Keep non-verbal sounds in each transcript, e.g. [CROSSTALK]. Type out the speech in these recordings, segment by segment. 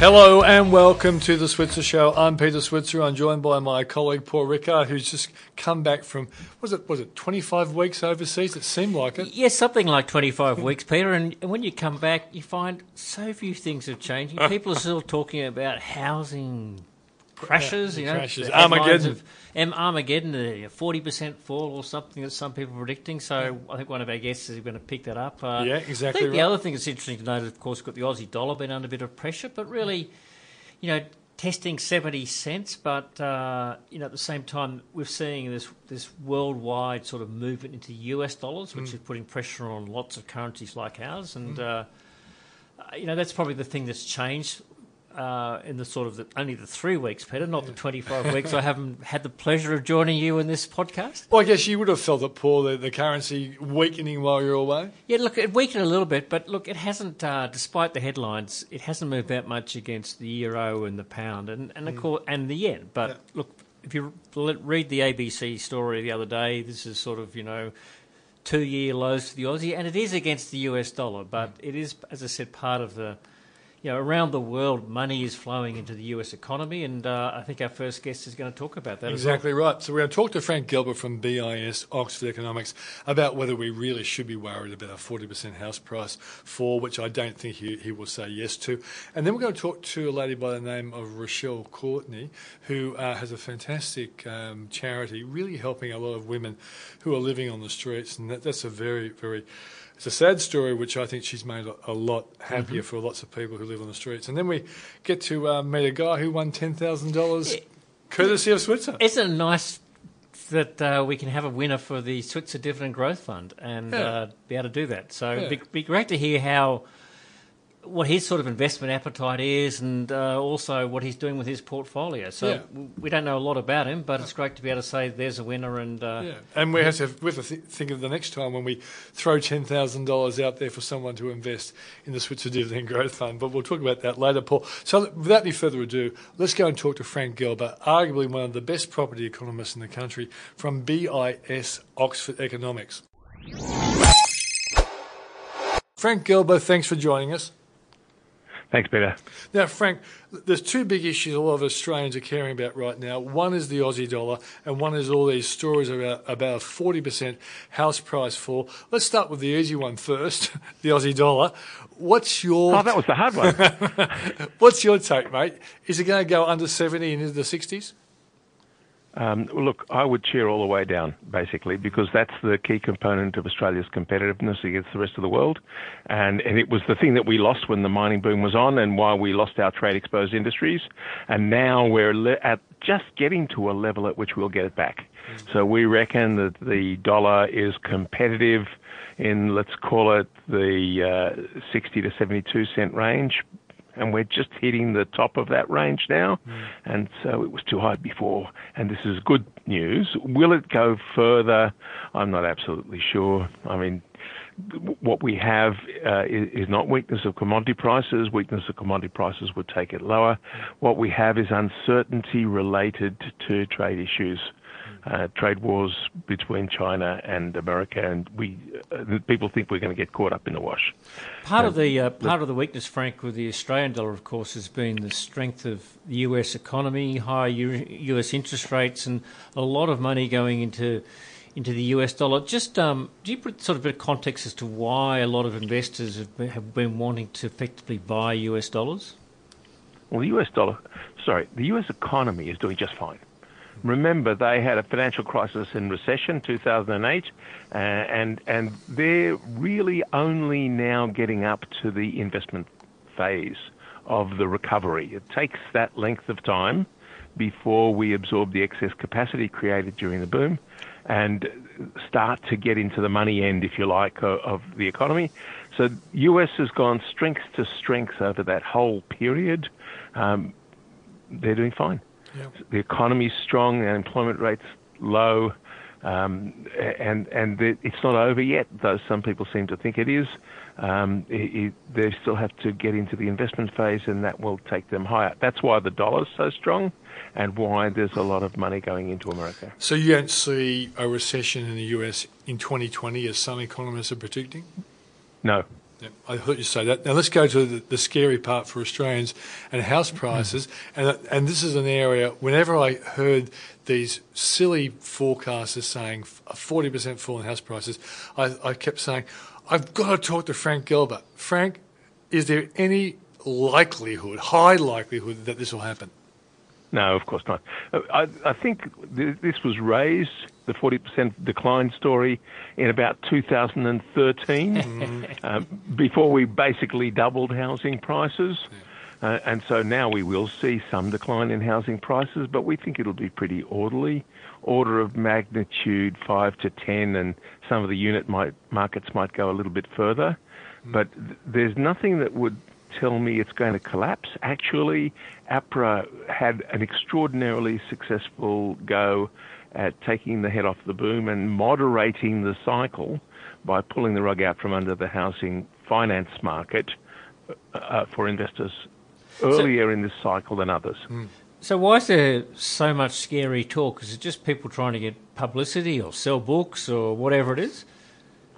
Hello and welcome to the Switzer Show. I'm Peter Switzer. I'm joined by my colleague Paul Rickard, who's just come back from was it was it 25 weeks overseas? It seemed like it. Yes, something like 25 [LAUGHS] weeks, Peter. And when you come back, you find so few things have changed. [LAUGHS] People are still talking about housing crashes, you know, crashes. Armageddon. Of, um, Armageddon, a forty percent fall or something that some people are predicting. So I think one of our guests is going to pick that up. Uh, Yeah, exactly I think the other thing that's interesting to note, of course, we've got the Aussie dollar been under a bit of pressure, but really, you know. Testing seventy cents, but uh, you know at the same time we're seeing this this worldwide sort of movement into US dollars, which Mm. is putting pressure on lots of currencies like ours, and uh, uh, you know that's probably the thing that's changed uh, in the sort of the, only the three weeks, Peter, not the twenty five weeks. I haven't had the pleasure of joining you in this podcast. Well, I guess you would have felt it, Paul, the, the currency weakening while you're away. Yeah, look, it weakened a little bit, but look, it hasn't, uh, despite the headlines, it hasn't moved that much against the euro and the pound and and, of course, and the yen. But look, if you read the ABC story the other day, this is sort of you know. Two year lows for the Aussie, and it is against the US dollar, but it is, as I said, part of the you know, around the world, money is flowing into the US economy, and uh, I think our first guest is going to talk about that. as well. Exactly right. So we're going to talk to Frank Gelber from BIS Oxford Economics about whether we really should be worried about a 40% house price fall, which I don't think he, he will say yes to. And then we're going to talk to a lady by the name of Rochelle Courtenay, who uh, has a fantastic um, charity really helping a lot of women who are living on the streets. And that, that's a very, very it's a sad story, which I think she's made a, lot happier for lots of people who live on the streets. And then we get to uh, meet a guy who won $10,000 courtesy of Switzer. Isn't it nice that uh, we can have a winner for the Switzer Dividend Growth Fund and Yeah. uh, be able to do that? So Yeah. it'd be, be great to hear how what his sort of investment appetite is, and uh, also what he's doing with his portfolio. So Yeah. we don't know a lot about him, but it's great to be able to say there's a winner. And uh, Yeah, and we have to we have to th- think of the next time when we throw ten thousand dollars out there for someone to invest in the Switzer Dividend Growth Fund. But we'll talk about that later, Paul. So without any further ado, let's go and talk to Frank Gelber, arguably one of the best property economists in the country, from BIS Oxford Economics. Frank Gelber, thanks for joining us. Thanks, Peter. Now, Frank, there's two big issues a lot of Australians are caring about right now. One is the Aussie dollar, and one is all these stories about, about a 40% house price fall. Let's start with the easy one first, [LAUGHS] the Aussie dollar. What's your Oh, that was the hard one. [LAUGHS] what's your take, mate? Is it going to go under 70 and into the 60s? Um, look, I would cheer all the way down, basically, because that's the key component of Australia's competitiveness against the rest of the world. And, and it was the thing that we lost when the mining boom was on and why we lost our trade exposed industries. And now we're le- at just getting to a level at which we'll get it back. So we reckon that the dollar is competitive in, let's call it, the uh, 60 to 72 cent range and we're just hitting the top of that range now. And so it was too high before. And this is good news. Will it go further? I'm not absolutely sure. I mean, what we have uh, is, is not weakness of commodity prices. Weakness of commodity prices would take it lower. What we have is uncertainty related to trade issues. Uh, trade wars between China and America, and we uh, people think we're going to get caught up in the wash. Part of the uh, part of the weakness, Frank, with the Australian dollar, of course, has been the strength of the US economy, high U- US interest rates, and a lot of money going into into the US dollar. Just um, do you put sort of a bit of context as to why a lot of investors have been, have been wanting to effectively buy US dollars? Well, the US dollar, sorry, the US economy is doing just fine. Remember, they had a financial crisis and recession, 2008, uh, and and they're really only now getting up to the investment phase of the recovery. It takes that length of time before we absorb the excess capacity created during the boom and start to get into the money end, if you like, of, of the economy. so US has gone strength to strength over that whole period. Um, they're doing fine. Yep. The economy's strong, the unemployment rate's low, um, and and it's not over yet. Though some people seem to think it is. Um, it, it, they still have to get into the investment phase, and that will take them higher. That's why the dollar's so strong, and why there's a lot of money going into America. So you don't see a recession in the US in 2020, as some economists are predicting. No, I heard you say that. Now let's go to the, the scary part for Australians and house prices. Mm. And and this is an area. Whenever I heard these silly forecasters saying a forty percent fall in house prices, I, I kept saying, I've got to talk to Frank Gelber. Frank, is there any likelihood, high likelihood, that this will happen? No, of course not. I, I think th- this was raised, the 40% decline story, in about 2013, mm-hmm. [LAUGHS] um, before we basically doubled housing prices. Uh, and so now we will see some decline in housing prices, but we think it'll be pretty orderly, order of magnitude 5 to 10, and some of the unit might, markets might go a little bit further. Mm. But th- there's nothing that would tell me it's going to collapse. Actually, APRA had an extraordinarily successful go at taking the head off the boom and moderating the cycle by pulling the rug out from under the housing finance market uh, uh for investors earlier so, in this cycle than others. Hmm. So why is there so much scary talk? Is it just people trying to get publicity or sell books or whatever it is?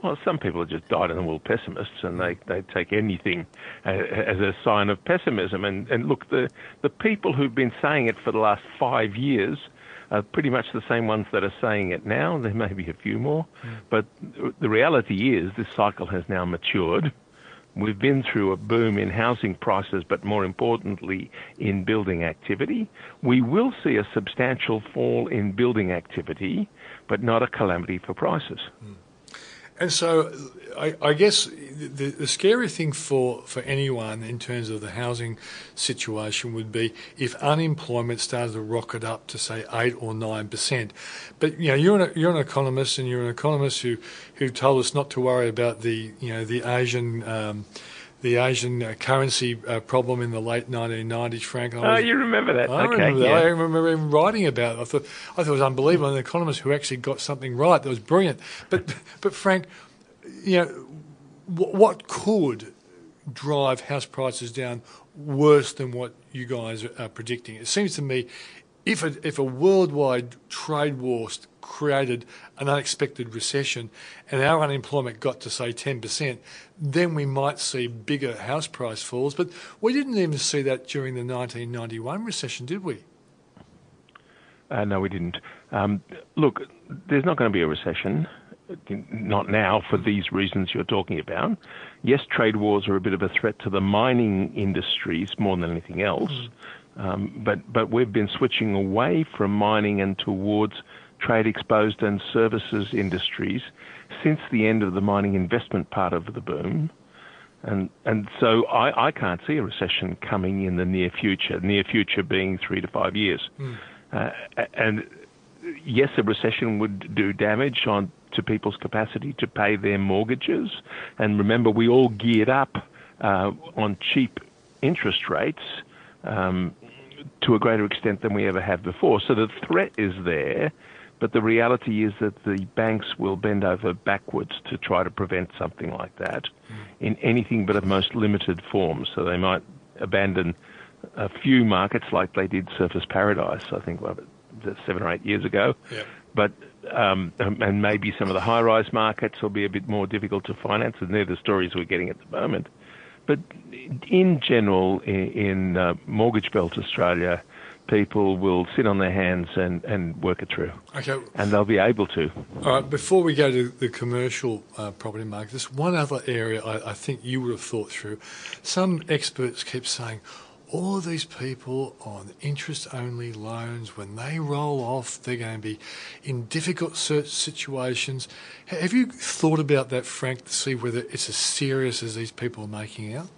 Well, some people are just dyed in the wool pessimists, and they, they take anything as a sign of pessimism. And, and look, the, the people who've been saying it for the last five years are pretty much the same ones that are saying it now. There may be a few more, mm. but the reality is this cycle has now matured. We've been through a boom in housing prices, but more importantly, in building activity. We will see a substantial fall in building activity, but not a calamity for prices. Mm. And so, I, I guess the, the, scary thing for, for anyone in terms of the housing situation would be if unemployment started to rocket up to say eight or nine percent. But you know, you're an, you're an economist, and you're an economist who, who told us not to worry about the you know the Asian. Um, the Asian uh, currency uh, problem in the late 1990s, Frank. oh, you remember that? I okay, remember that. Yeah. I remember even writing about it. I thought, I thought it was unbelievable. An economist who actually got something right that was brilliant. But, but Frank, you know, what could drive house prices down worse than what you guys are predicting? It seems to me if a, if a worldwide trade war created an unexpected recession and our unemployment got to say 10%, then we might see bigger house price falls. But we didn't even see that during the 1991 recession, did we? Uh, no, we didn't. Um, look, there's not going to be a recession. Not now for these reasons you're talking about. Yes, trade wars are a bit of a threat to the mining industries more than anything else. Mm. Um, but but we've been switching away from mining and towards trade exposed and services industries since the end of the mining investment part of the boom. And and so I, I can't see a recession coming in the near future. Near future being three to five years. Mm. Uh, and yes, a recession would do damage on to people's capacity to pay their mortgages. And remember, we all geared up uh, on cheap interest rates. To a greater extent than we ever have before. So the threat is there, but the reality is that the banks will bend over backwards to try to prevent something like that in anything but a most limited form. So they might abandon a few markets like they did Surfers Paradise, I think, what, seven or eight years ago. Yeah. But um, and maybe some of the high-rise markets will be a bit more difficult to finance, and they're the stories we're getting at the moment. But in general, in, in uh, mortgage belt Australia, people will sit on their hands and, and work it through. Okay. And they'll be able to. All right, before we go to the commercial uh, property market, there's one other area I, I, think you would have thought through. Some experts keep saying, all of these people on interest only loans, when they roll off, they're going to be in difficult situations. Have you thought about that, Frank, to see whether it's as serious as these people are making out?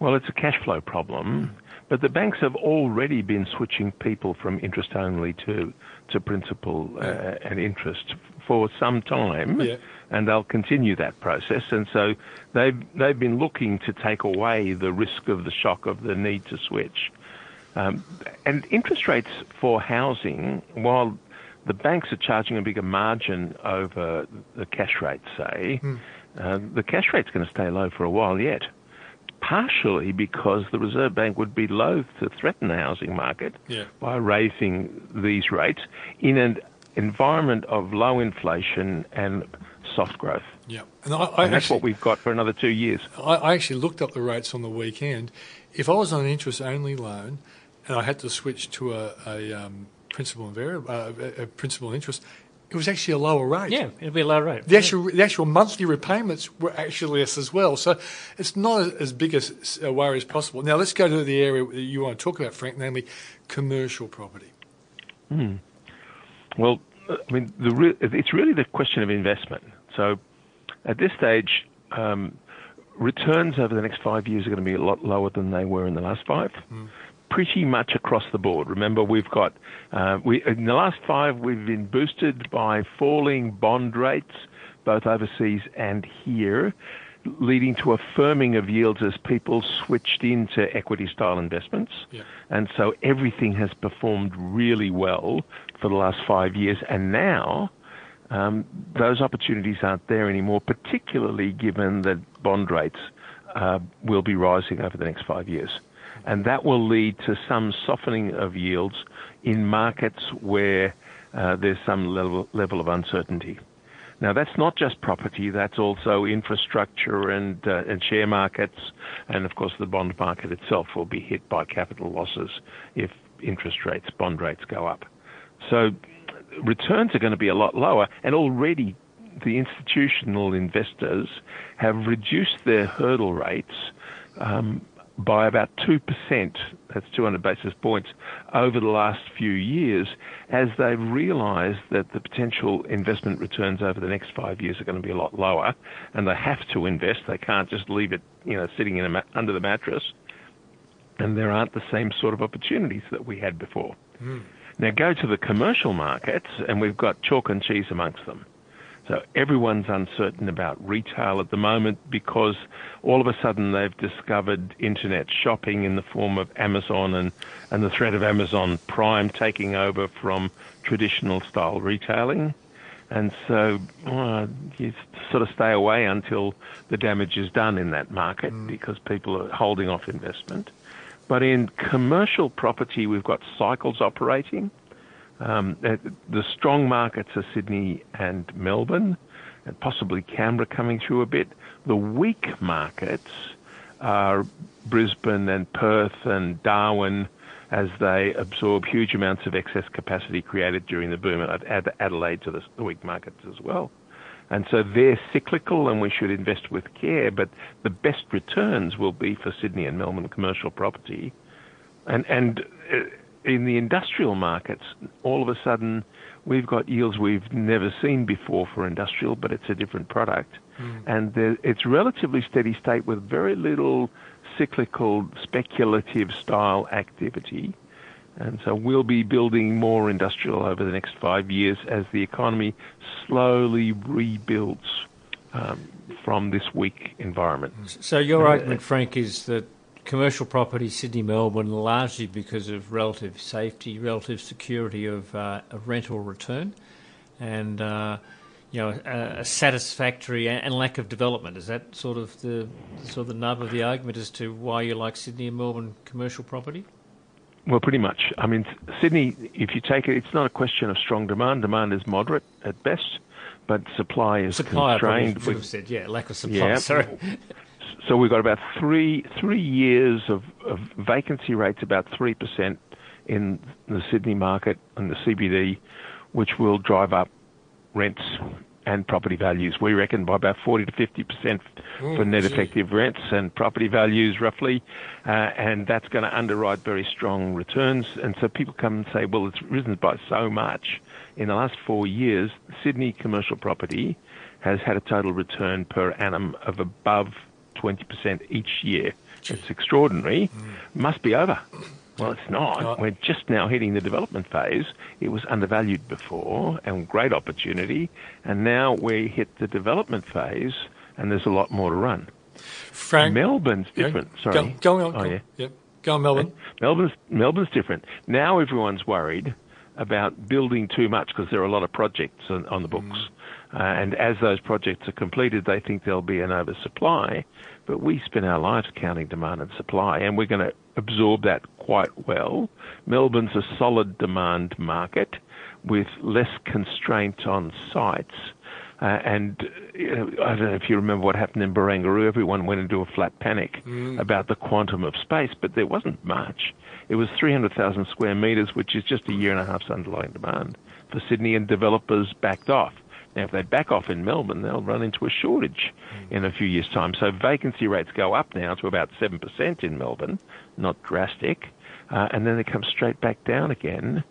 Well, it's a cash flow problem, but the banks have already been switching people from interest only to to principal uh, and interest for some time, Yeah. and they'll continue that process. And so they've they've been looking to take away the risk of the shock of the need to switch. Um, and interest rates for housing, while the banks are charging a bigger margin over the cash rate, say, uh, the cash rate's going to stay low for a while yet. Partially because the Reserve Bank would be loath to threaten the housing market Yeah. by raising these rates in an environment of low inflation and soft growth. Yeah, and I, I And that's actually, what we've got for another two years. I, I actually looked up the rates on the weekend. If I was on an interest-only loan and I had to switch to a, a um, principal and variable, uh, a, a principal interest, it was actually a lower rate. Yeah, it'll be a lower rate. The actual, the actual monthly repayments were actually less as well. So it's not as, as big as a worry as possible. Now let's go to the area that you want to talk about, Frank, namely commercial property. Well, I mean, the re- it's really the question of investment. So, at this stage, um, returns over the next five years are going to be a lot lower than they were in the last five. Pretty much across the board. Remember, we've got uh, we in the last five we've been boosted by falling bond rates, both overseas and here, leading to a firming of yields as people switched into equity-style investments. Yeah. And so everything has performed really well for the last five years. And now um, those opportunities aren't there anymore, particularly given that bond rates uh, will be rising over the next five years. And that will lead to some softening of yields in markets where uh, there's some level, level of uncertainty. Now, that's not just property, that's also infrastructure and, uh, and share markets. And of course, the bond market itself will be hit by capital losses if interest rates, bond rates go up. So returns are going to be a lot lower. And already the institutional investors have reduced their hurdle rates um, by about 2%, that's 200 basis points, over the last few years as they've realised that the potential investment returns over the next five years are going to be a lot lower and they have to invest. They can't just leave it, you know, sitting in a ma- under the mattress. And there aren't the same sort of opportunities that we had before. Hmm. Now go to the commercial markets, and we've got chalk and cheese amongst them. So everyone's uncertain about retail at the moment because all of a sudden they've discovered internet shopping in the form of Amazon and, and the threat of Amazon Prime taking over from traditional style retailing. And so uh, you sort of stay away until the damage is done in that market because people are holding off investment. But in commercial property, we've got cycles operating. Um, uh, the strong markets are Sydney and Melbourne, and possibly Canberra coming through a bit. The weak markets are Brisbane and Perth and Darwin as they absorb huge amounts of excess capacity created during the boom. And I'd add Adelaide to the, the weak markets as well. And so they're cyclical and we should invest with care, but the best returns will be for Sydney and Melbourne commercial property. And, and uh, in the industrial markets, all of a sudden we've got yields we've never seen before for industrial, but it's a different product. And there, it's relatively steady state with very little cyclical, speculative style activity. And so we'll be building more industrial over the next five years as the economy slowly rebuilds um, from this weak environment. So your argument, Frank, is that commercial property, Sydney, Melbourne, largely because of relative safety, relative security of, uh, of rental return, and uh, you know a, a satisfactory and, and lack of development. Is that sort of the sort of the nub of the argument as to why you like Sydney and Melbourne commercial property? Well, pretty much. I mean, Sydney, if you take it, it's not a question of strong demand. Demand is moderate at best, but supply is Supply, constrained. should with- have said, yeah, lack of supply. Yeah. Sorry. [LAUGHS] So we've got about three three years of, of vacancy rates, about three percent in the Sydney market and the CBD, which will drive up rents and property values. We reckon by about forty to fifty percent for net effective rents and property values, roughly, uh, and that's going to underwrite very strong returns. And so people come and say, well, it's risen by so much in the last four years. Sydney commercial property has had a total return per annum of above 20% each year. It's extraordinary. Hmm. Must be over. Well, it's not. Not. We're just now hitting the development phase. It was undervalued before and great opportunity, and now we hit the development phase, and there's a lot more to run. Frank. Melbourne's different. Go, Sorry. go on. Oh, go, yeah. Yep. Go on, Melbourne. Eh? Melbourne's Melbourne's different. Now everyone's worried about building too much because there are a lot of projects on, on the books, hmm. Uh, and as those projects are completed, they think there'll be an oversupply. But we spend our lives counting demand and supply, and we're going to absorb that quite well. Melbourne's a solid demand market with less constraint on sites. Uh, and you know, I don't know if you remember what happened in Barangaroo. Everyone went into a flat panic about the quantum of space, but there wasn't much. It was 300,000 square metres, which is just a year and a half's underlying demand for Sydney, and developers backed off. Now, if they back off in Melbourne, they'll run into a shortage in a few years' time. So vacancy rates go up now to about 7% in Melbourne, not drastic, uh, and then they come straight back down again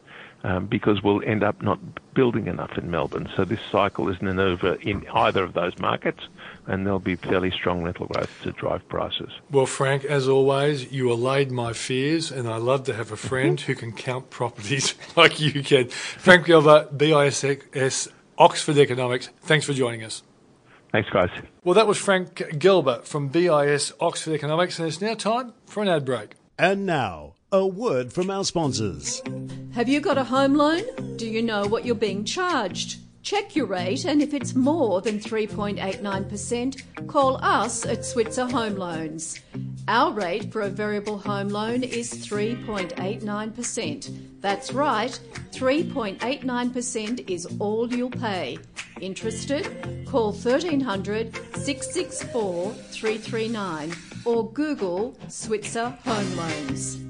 um, because we'll end up not building enough in Melbourne. So this cycle isn't over in either of those markets, and there'll be fairly strong rental growth to drive prices. Well, Frank, as always, you allayed my fears, and I love to have a friend who can count properties [LAUGHS] like you can. Frank Gelber, BIS Oxford Economics, thanks for joining us. Thanks, guys. Well, that was Frank Gelber from BIS Oxford Economics, and it's now time for an ad break. And now, a word from our sponsors. Have you got a home loan? Do you know what you're being charged? Check your rate, and if it's more than 3.89%, call us at Switzer Home Loans. Our rate for a variable home loan is 3.89%. That's right, 3.89% is all you'll pay. Interested? Call 1300 664 339 or Google Switzer Home Loans.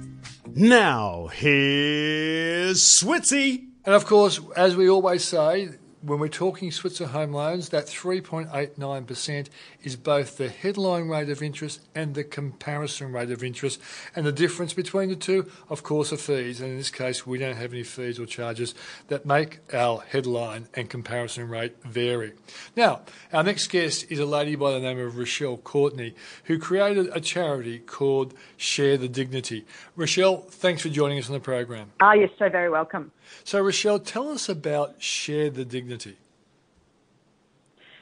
Now, here's Switzy. And of course, as we always say, when we're talking Switzer home loans, that 3.89% is both the headline rate of interest and the comparison rate of interest. And the difference between the two, of course, are fees. And in this case, we don't have any fees or charges that make our headline and comparison rate vary. Now, our next guest is a lady by the name of Rochelle Courtenay, who created a charity called Share the Dignity. Rochelle, thanks for joining us on the program. Ah, you're so very welcome. So, Rochelle, tell us about Share the Dignity.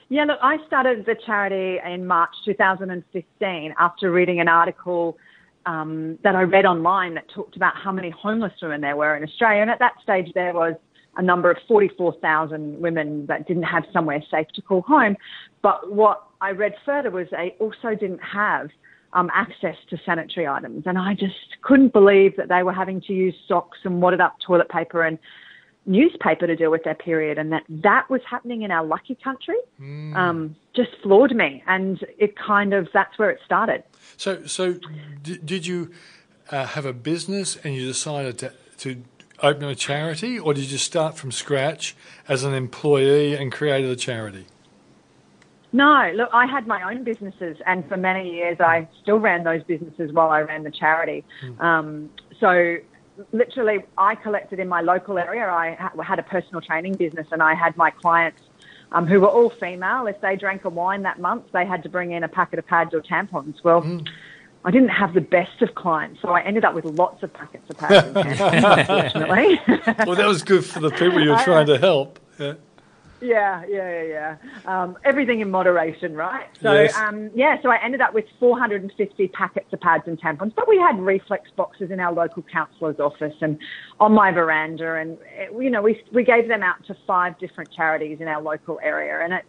Yeah, look, I started the charity in March 2015 after reading an article um, that I read online that talked about how many homeless women there were in Australia. And at that stage, there was a number of 44,000 women that didn't have somewhere safe to call home. But what I read further was they also didn't have um, access to sanitary items. And I just couldn't believe that they were having to use socks and wadded up toilet paper and newspaper to deal with their period. And that that was happening in our lucky country um, just floored me. And it kind of, that's where it started. So, so d- did you uh, have a business and you decided to, to open a charity, or did you start from scratch as an employee and created a charity? No, look, I had my own businesses, and for many years I still ran those businesses while I ran the charity. Um, so, literally, I collected in my local area. I ha- had a personal training business, and I had my clients um, who were all female. If they drank a wine that month, they had to bring in a packet of pads or tampons. Well, I didn't have the best of clients, so I ended up with lots of packets of pads and tampons, [LAUGHS] unfortunately. Well, that was good for the people you were [LAUGHS] trying to help. Yeah. Yeah, yeah, yeah, yeah. Um, everything in moderation, right? So, Yes. um, yeah, so I ended up with 450 packets of pads and tampons, but we had reflex boxes in our local councillor's office and on my veranda, and eh, you know, we we gave them out to five different charities in our local area, and it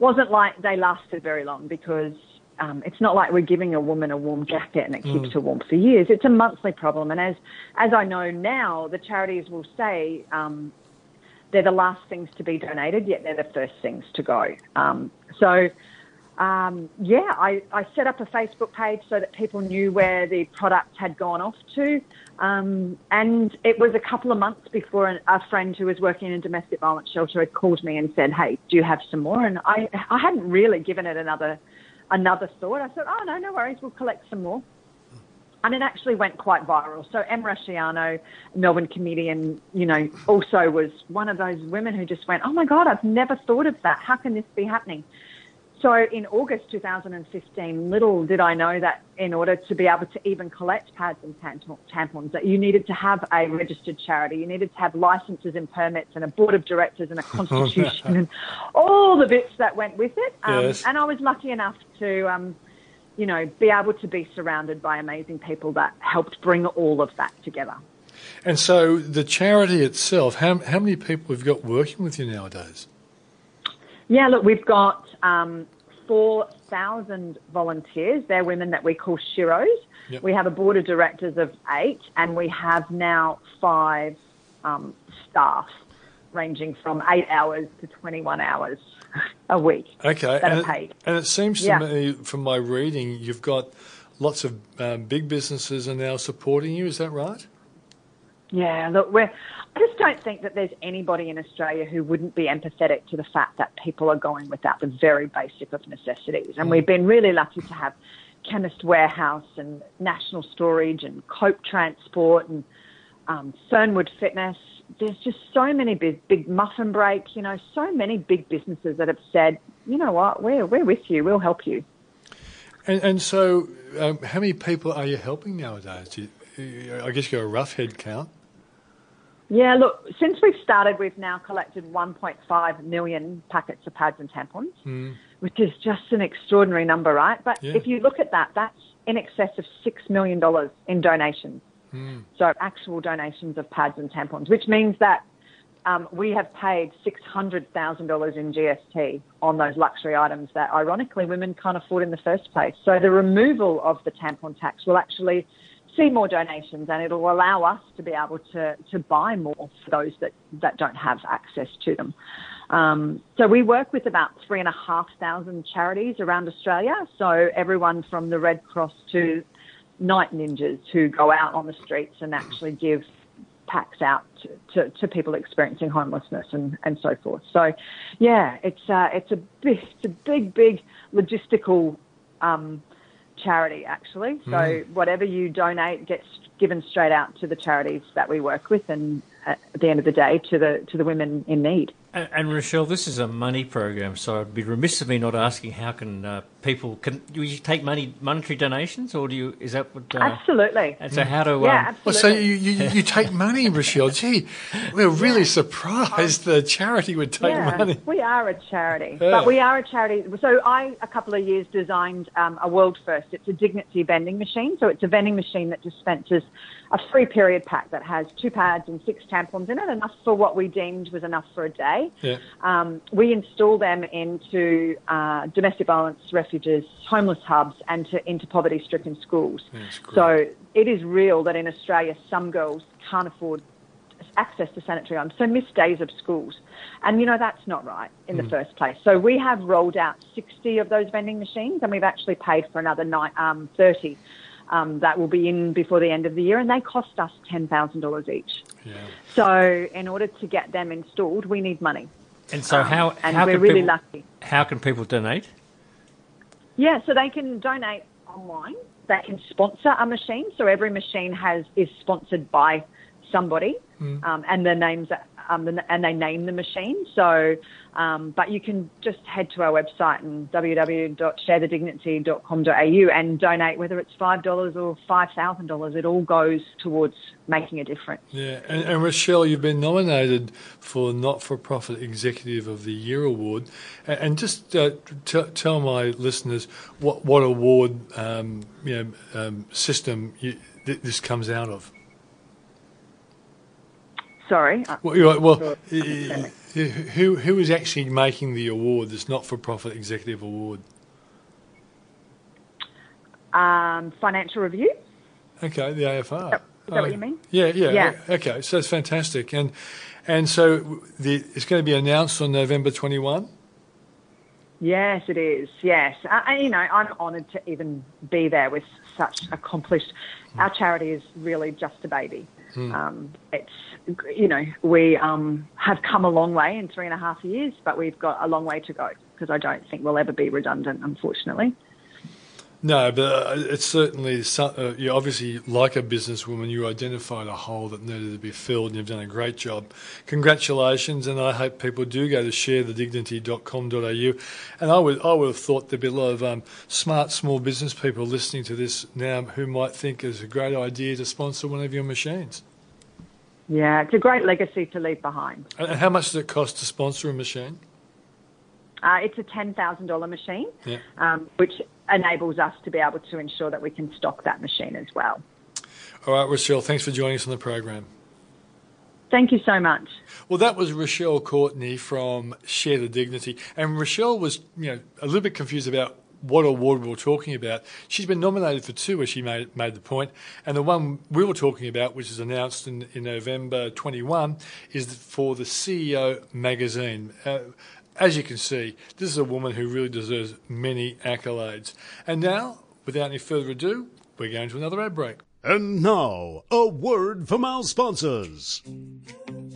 wasn't like they lasted very long because. Um, it's not like we're giving a woman a warm jacket and it keeps her warm for years. It's a monthly problem, and as as I know now, the charities will say um, they're the last things to be donated, yet they're the first things to go. Um, so, um, yeah, I, I set up a Facebook page so that people knew where the product had gone off to. Um, and it was a couple of months before an, a friend who was working in a domestic violence shelter had called me and said, "Hey, do you have some more?" And I, I hadn't really given it another another thought. I said, "Oh no, no worries, we'll collect some more." And it actually went quite viral. So Em Rusciano, Melbourne comedian, you know, also was one of those women who just went, "Oh my God, I've never thought of that. How can this be happening?" So in August 2015, little did I know that in order to be able to even collect pads and tampons, that you needed to have a registered charity. You needed to have licenses and permits and a board of directors and a [LAUGHS] constitution and all the bits that went with it. Um, Yes. And I was lucky enough to, um, you know, be able to be surrounded by amazing people that helped bring all of that together. And so the charity itself, how, how many people have you got working with you nowadays? Yeah, look, we've got um, 4,000 volunteers. They're women that we call Sheroes. Yep. We have a board of directors of eight, and we have now five um, staff, ranging from eight hours to 21 hours a week. Okay, That and are it, and it seems to Yeah. me, from my reading, you've got lots of um, big businesses are now supporting you. Is that right? Yeah, look, we're, I just don't think that there's anybody in Australia who wouldn't be empathetic to the fact that people are going without the very basic of necessities. And we've been really lucky to have Chemist Warehouse and National Storage and Cope Transport and um, Fernwood Fitness. There's just so many big, big muffin break, you know, so many big businesses that have said, you know what, we're, we're with you, we'll help you. And, and so, um, how many people are you helping nowadays? You, I guess you got a rough head count. Yeah, look, since we've started, we've now collected 1.5 million packets of pads and tampons, which is just an extraordinary number, right? But Yeah. if you look at that, that's in excess of $6 million in donations. So actual donations of pads and tampons, which means that um, we have paid $600,000 in GST on those luxury items that ironically women can't afford in the first place. So the removal of the tampon tax will actually see more donations and it'll allow us to be able to, to buy more for those that, that don't have access to them. Um, so we work with about three and a half thousand charities around Australia. So everyone from the Red Cross to night ninjas who go out on the streets and actually give packs out to, to, to people experiencing homelessness and, and so forth. So, yeah, it's uh, it's a big, it's a big, big logistical um, charity actually. So whatever you donate gets given straight out to the charities that we work with, and at the end of the day, to the to the women in need. And, and Rochelle, this is a money program, so I'd be remiss of me not asking how can uh, people can do you take money monetary donations, or do you is that what? Uh, Absolutely. And so how do um, Yeah, Well, so you, you, you take money, Rochelle. Gee, we're really surprised the charity would take yeah, money. we are a charity, Yeah. but we are a charity. So I, a couple of years, designed um, a world first. It's a dignity vending machine. So it's a vending machine that dispenses a free period pack that has two pads and six tampons in it, enough for what we deemed was enough for a day. Yeah. Um, we install them into uh, domestic violence refuges, homeless hubs, and to, into poverty-stricken schools. So it is real that in Australia some girls can't afford access to sanitary items, so miss days of schools. And you know that's not right in the first place. So we have rolled out 60 of those vending machines, and we've actually paid for another nine, um, 30 um, that will be in before the end of the year, and they cost us $10,000 each. Yeah. So in order to get them installed, we need money. and so how Um, and how we're really people, lucky. How can people donate? Yeah, so they can donate online. They can sponsor a machine. So every machine has is sponsored by somebody, um, and the names um, and they name the machine. So, um, but you can just head to our website and www.sharethedignity.com.au and donate, whether it's five dollars or five thousand dollars. It all goes towards making a difference. Yeah, and, and Rochelle, you've been nominated for Not for Profit Executive of the Year award, and, and just uh, t- tell my listeners what what award um, you know um, system you, th- this comes out of. Sorry. uh, Well, well who who is actually making the award? This Not for Profit Executive Award. Um, financial review. Okay, the AFR. Is that what you mean? Yeah, yeah, Yeah. Okay, so it's fantastic, and and so the, it's going to be announced on November twenty one. Yes, it is. Yes, uh, and you know, I'm honoured to even be there with such accomplished. Our charity is really just a baby. Um, it's you know we um, have come a long way in three and a half years, but we've got a long way to go because I don't think we'll ever be redundant, unfortunately. No, but uh, it's certainly uh, you obviously like a businesswoman. You identified a hole that needed to be filled, and you've done a great job. Congratulations, and I hope people do go to sharethedignity.com.au. And I would I would have thought there'd be a lot of um, smart small business people listening to this now who might think it's a great idea to sponsor one of your machines. Yeah, it's a great legacy to leave behind. And how much does it cost to sponsor a machine? Uh, it's a $10,000 machine, Yeah. um, which enables us to be able to ensure that we can stock that machine as well. All right, Rochelle, thanks for joining us on the program. Thank you so much. Well, that was Rochelle Courtenay from Share the Dignity, and Rochelle was, you know, a little bit confused about what award we were talking about. She's been nominated for two, as she made made the point, and the one we were talking about, which is announced in, in November 21, is for the CEO magazine. Uh, as you can see, this is a woman who really deserves many accolades. And now, without any further ado, we're going to another ad break. And now, a word from our sponsors.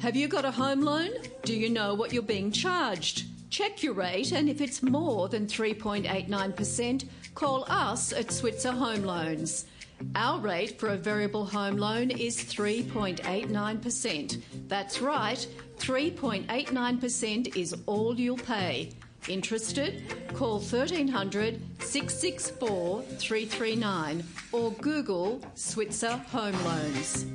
Have you got a home loan? Do you know what you're being charged? Check your rate, and if it's more than 3.89%, call us at Switzer Home Loans. Our rate for a variable home loan is 3.89%. That's right, 3.89% is all you'll pay. Interested? Call 1300 664 339 or Google Switzer Home Loans.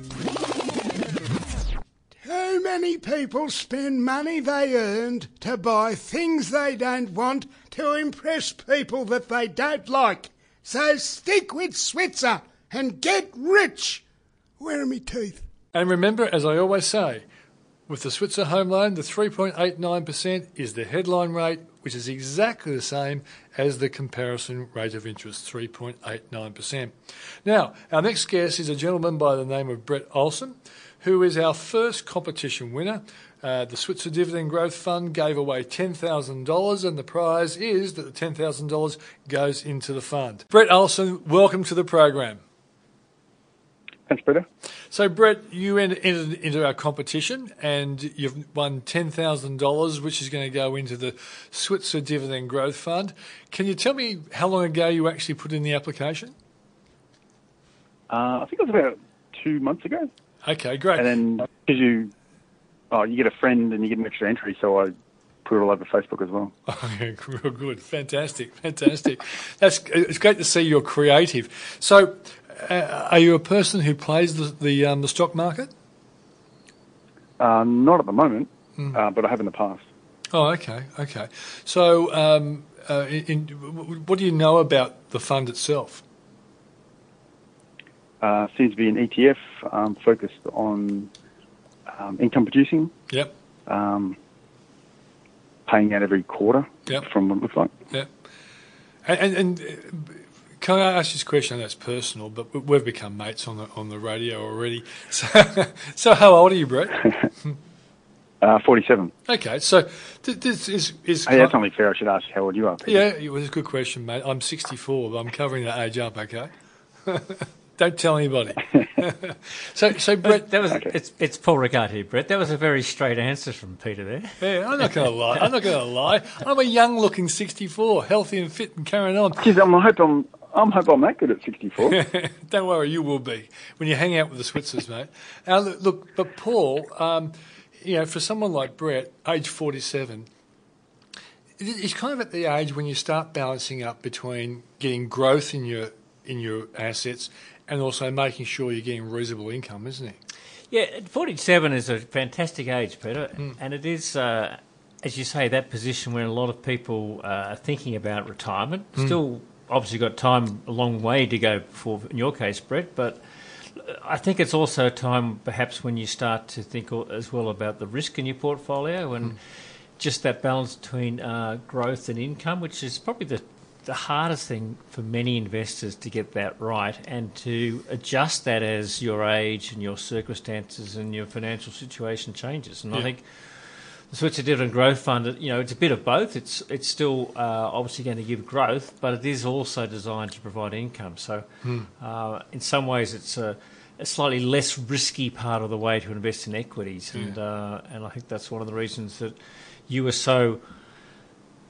Too many people spend money they earned to buy things they don't want to impress people that they don't like. So stick with Switzer and get rich. Where are my teeth? And remember, as I always say, with the Switzer home loan, the 3.89% is the headline rate, which is exactly the same as the comparison rate of interest, 3.89%. Now, our next guest is a gentleman by the name of Brett Olson, who is our first competition winner. Uh, the Switzer Dividend Growth Fund gave away $10,000, and the prize is that the $10,000 goes into the fund. Brett Olson, welcome to the program. Thanks, Peter. So, Brett, you entered into our competition and you've won $10,000, which is going to go into the Switzer Dividend Growth Fund. Can you tell me how long ago you actually put in the application? Uh, I think it was about two months ago. Okay, great. And then because you, oh, you get a friend and you get an extra entry, so I put it all over Facebook as well. [LAUGHS] Okay, real good. Fantastic. Fantastic. That's it's great to see you're creative. So, are you a person who plays the the, um, the stock market? Uh, not at the moment, uh, but I have in the past. Oh, okay, okay. So, um, uh, in, in, what do you know about the fund itself? Uh, seems to be an ETF um, focused on um, income producing, Yep, um, paying out every quarter Yep. from what it looks like. yep. And, and, and uh, can I ask this question? That's personal, but we- we've become mates on the on the radio already. [LAUGHS] So, so how old are you, Brett? [LAUGHS] Uh, 47. Okay, so th- this is is Hey, that's only fair. I should ask you how old you are. Peter. yeah. It was a good question, mate. I'm 64, but I'm covering that age up. Okay. [LAUGHS] Don't tell anybody. so, so Brett, That was Okay. it's it's Paul Rickard here, Brett. That was a very straight answer from Peter there. Yeah, I'm not going to lie. I'm not going to lie. I'm a young-looking 64, healthy and fit, and carrying on. Jeez, I'm, I hope I'm, I'm hope I'm that good at 64. [LAUGHS] Don't worry, you will be when you hang out with the Switzers, mate. Now, look, look but Paul, um, you know, for someone like Brett, age 47, it- it's kind of at the age when you start balancing up between getting growth in your in your assets and also making sure you're getting reasonable income, isn't it? Yeah, 47 is a fantastic age, Peter, and it is, uh, as you say, that position where a lot of people uh, are thinking about retirement. Still, obviously, got time a long way to go for, in your case, Brett, but I think it's also time perhaps when you start to think as well about the risk in your portfolio and just that balance between uh, growth and income, which is probably the the hardest thing for many investors to get that right and to adjust that as your age and your circumstances and your financial situation changes. And I think the Switzer Dividend Growth Fund, you know, it's a bit of both. It's it's still uh, obviously going to give growth, but it is also designed to provide income. So, uh, in some ways, it's a, a slightly less risky part of the way to invest in equities, and uh, and I think that's one of the reasons that you were so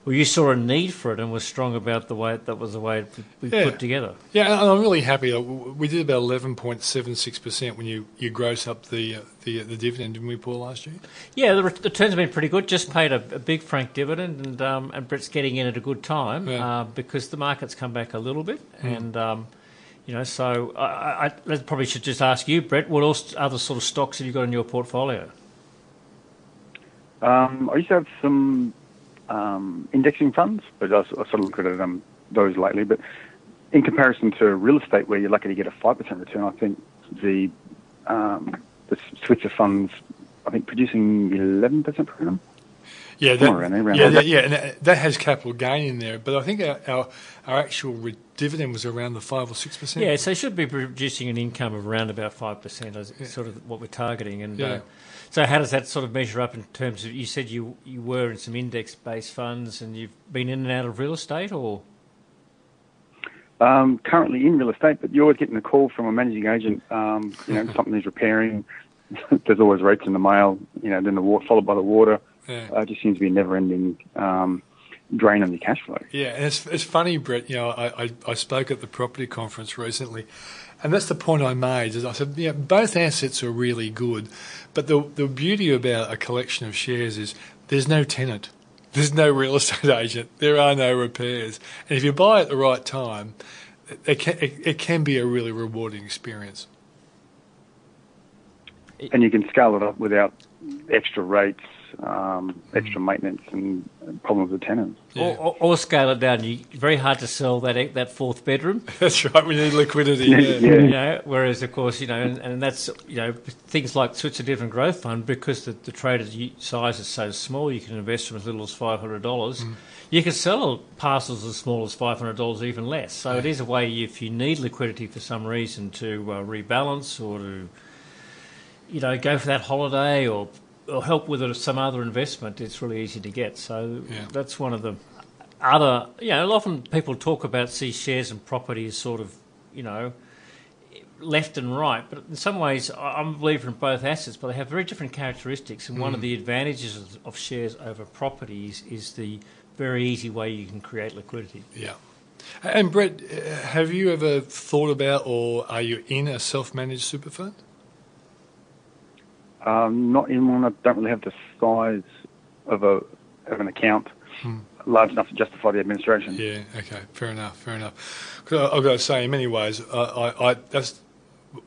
Well, you saw a need for it and were strong about the way that was the way we Yeah. put together. Yeah, and I'm really happy. We did about 11.76% when you, you gross up the, uh, the the dividend, didn't we, Paul, last year? Yeah, the returns have been pretty good. Just paid a, a big frank dividend, and um, and Brett's getting in at a good time Yeah. uh, because the market's come back a little bit, Mm. and um, you know, so I, I, I probably should just ask you, Brett, what else other sort of stocks have you got in your portfolio? Um, I used to have some um, indexing funds, but I, I sort of looked at um, those lately. But in comparison to real estate, where you're lucky to get a five percent return, I think the um, the Switzer funds, I think producing eleven percent per annum. Yeah, Somewhere around yeah, that, yeah, and that, that has capital gain in there. But I think our our, our actual re- dividend was around the five or six percent. Yeah, so you should be producing an income of around about five percent, as sort of what we're targeting. And Yeah. uh, so, how does that sort of measure up in terms of? You said you you were in some index-based funds, and you've been in and out of real estate, or Um, currently in real estate, but you're always getting a call from a managing agent. Um, you know, [LAUGHS] something is repairing. [LAUGHS] There's always rates in the mail. You know, then the water followed by the water. Yeah. Uh, it just seems to be a never-ending um, drain on your cash flow. Yeah, and it's, it's funny, Brett. You know, I, I, I spoke at the property conference recently, and that's the point I made. Is I said, yeah, both assets are really good, but the the beauty about a collection of shares is there's no tenant, there's no real [LAUGHS] estate agent, there are no repairs, and if you buy at the right time, it can it, it can be a really rewarding experience. and you can scale it up without extra rates, um, extra maintenance, and problems with tenants. or, or, or scale it down. You, very hard to sell that that fourth bedroom. [LAUGHS] That's right. We need liquidity. [LAUGHS] Yeah. Yeah. You know, whereas of course, you know, and, and that's you know things like Switzer Dividend Growth Fund because the, the trader's size is so small, you can invest from as little as five hundred dollars. You can sell parcels as small as five hundred dollars, even less. So it is a way if you need liquidity for some reason to uh, rebalance or to you know go for that holiday or or help with a- some other investment. It's really easy to get. So Yeah. that's one of the other, you know, often people talk about see shares and property as sort of, you know, left and right, but in some ways I'm a believer in both assets, but they have very different characteristics. And one of the advantages of, shares over properties is the very easy way you can create liquidity. Yeah. And Brett, uh, have you ever thought about, or are you in a self-managed super fund? Um, not in one. I don't really have the size of a of an account large enough to justify the administration. Yeah. Okay. Fair enough. Fair enough. 'Cause I- I've got to say, in many ways, I, I, I that's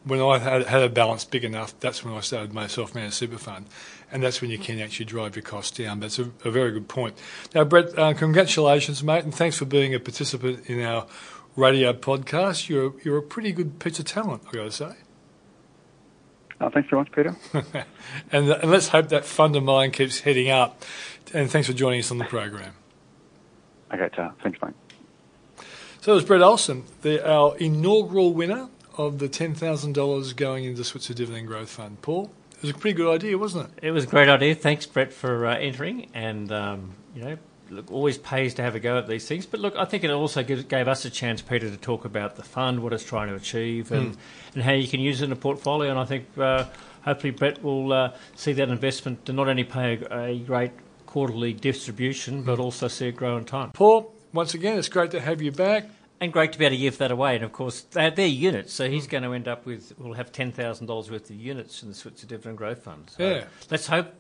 when I had had a balance big enough. That's when I started my self-managed super fund, and that's when you can actually drive your costs down. That's a, a very good point. Now, Brett, uh, congratulations, mate, and thanks for being a participant in our radio podcast. You're you're a pretty good piece of talent, I got to say. Oh, thanks very much, Peter. [LAUGHS] And, and let's hope that fund of mine keeps heading up. And thanks for joining us on the program. okay, ta. thanks, mate. So it was Brett Olson, the, our inaugural winner of the $10,000 going into the Switzer Dividend Growth Fund. Paul, it was a pretty good idea, wasn't it? It was a great idea. Thanks, Brett, for uh, entering. And um, you know, look, always pays to have a go at these things. But look, I think it also gave, gave us a chance, Peter, to talk about the fund, what it's trying to achieve, and, and how you can use it in a portfolio. And I think uh, hopefully Brett will uh, see that investment to not only pay a, a great quarterly distribution, but also see it grow in time. Paul, once again, it's great to have you back. And great to be able to give that away. And of course, they're, they're units, so he's going to end up with, we'll have $10,000 worth of units in the Switzer Dividend Growth Fund. So Yeah. Let's hope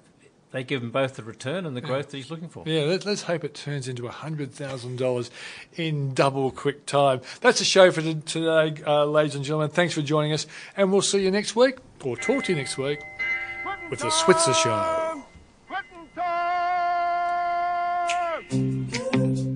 they give him both the return and the growth that he's looking for. Yeah, let, let's hope it turns into $100,000 in double quick time. That's the show for t- today, uh, ladies and gentlemen. Thanks for joining us, and we'll see you next week, or talk to you next week, with the Switzer Show. Quitting time!